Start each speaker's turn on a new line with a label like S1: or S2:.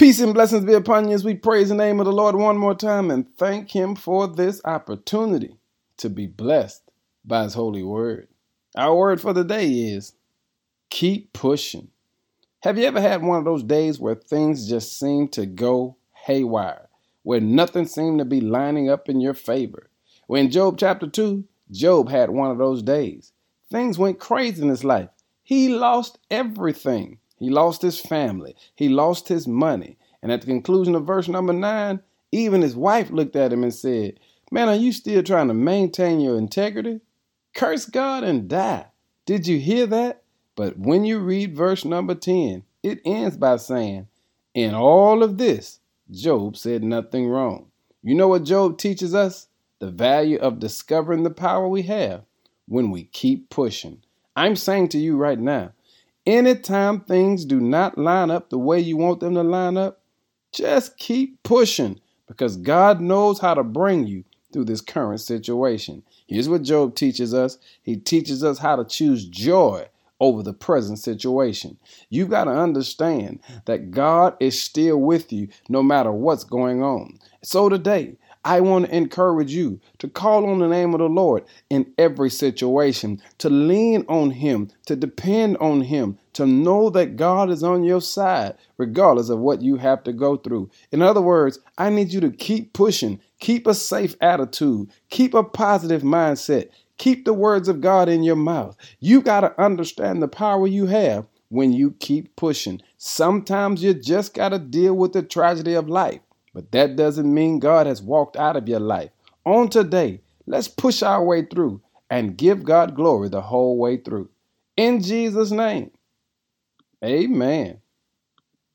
S1: Peace and blessings be upon you as we praise the name of the Lord one more time and thank Him for this opportunity to be blessed by His holy word. Our word for the day is keep pushing. Have you ever had one of those days where things just seem to go haywire, where nothing seemed to be lining up in your favor? When Job chapter 2, Job had one of those days. Things went crazy in his life. He lost everything. He lost his family. He lost his money. And at the conclusion of verse number nine, even his wife looked at him and said, Man, are you still trying to maintain your integrity? Curse God and die. Did you hear that? But when you read verse number 10, it ends by saying, In all of this, Job said nothing wrong. You know what Job teaches us? The value of discovering the power we have when we keep pushing. I'm saying to you right now, Anytime things do not line up the way you want them to line up, just keep pushing because God knows how to bring you through this current situation. Here's what Job teaches us He teaches us how to choose joy over the present situation. You've got to understand that God is still with you no matter what's going on. So today, I want to encourage you to call on the name of the Lord in every situation, to lean on Him, to depend on Him, to know that God is on your side, regardless of what you have to go through. In other words, I need you to keep pushing, keep a safe attitude, keep a positive mindset, keep the words of God in your mouth. You got to understand the power you have when you keep pushing. Sometimes you just got to deal with the tragedy of life. But that doesn't mean God has walked out of your life. On today, let's push our way through and give God glory the whole way through. In Jesus' name, amen.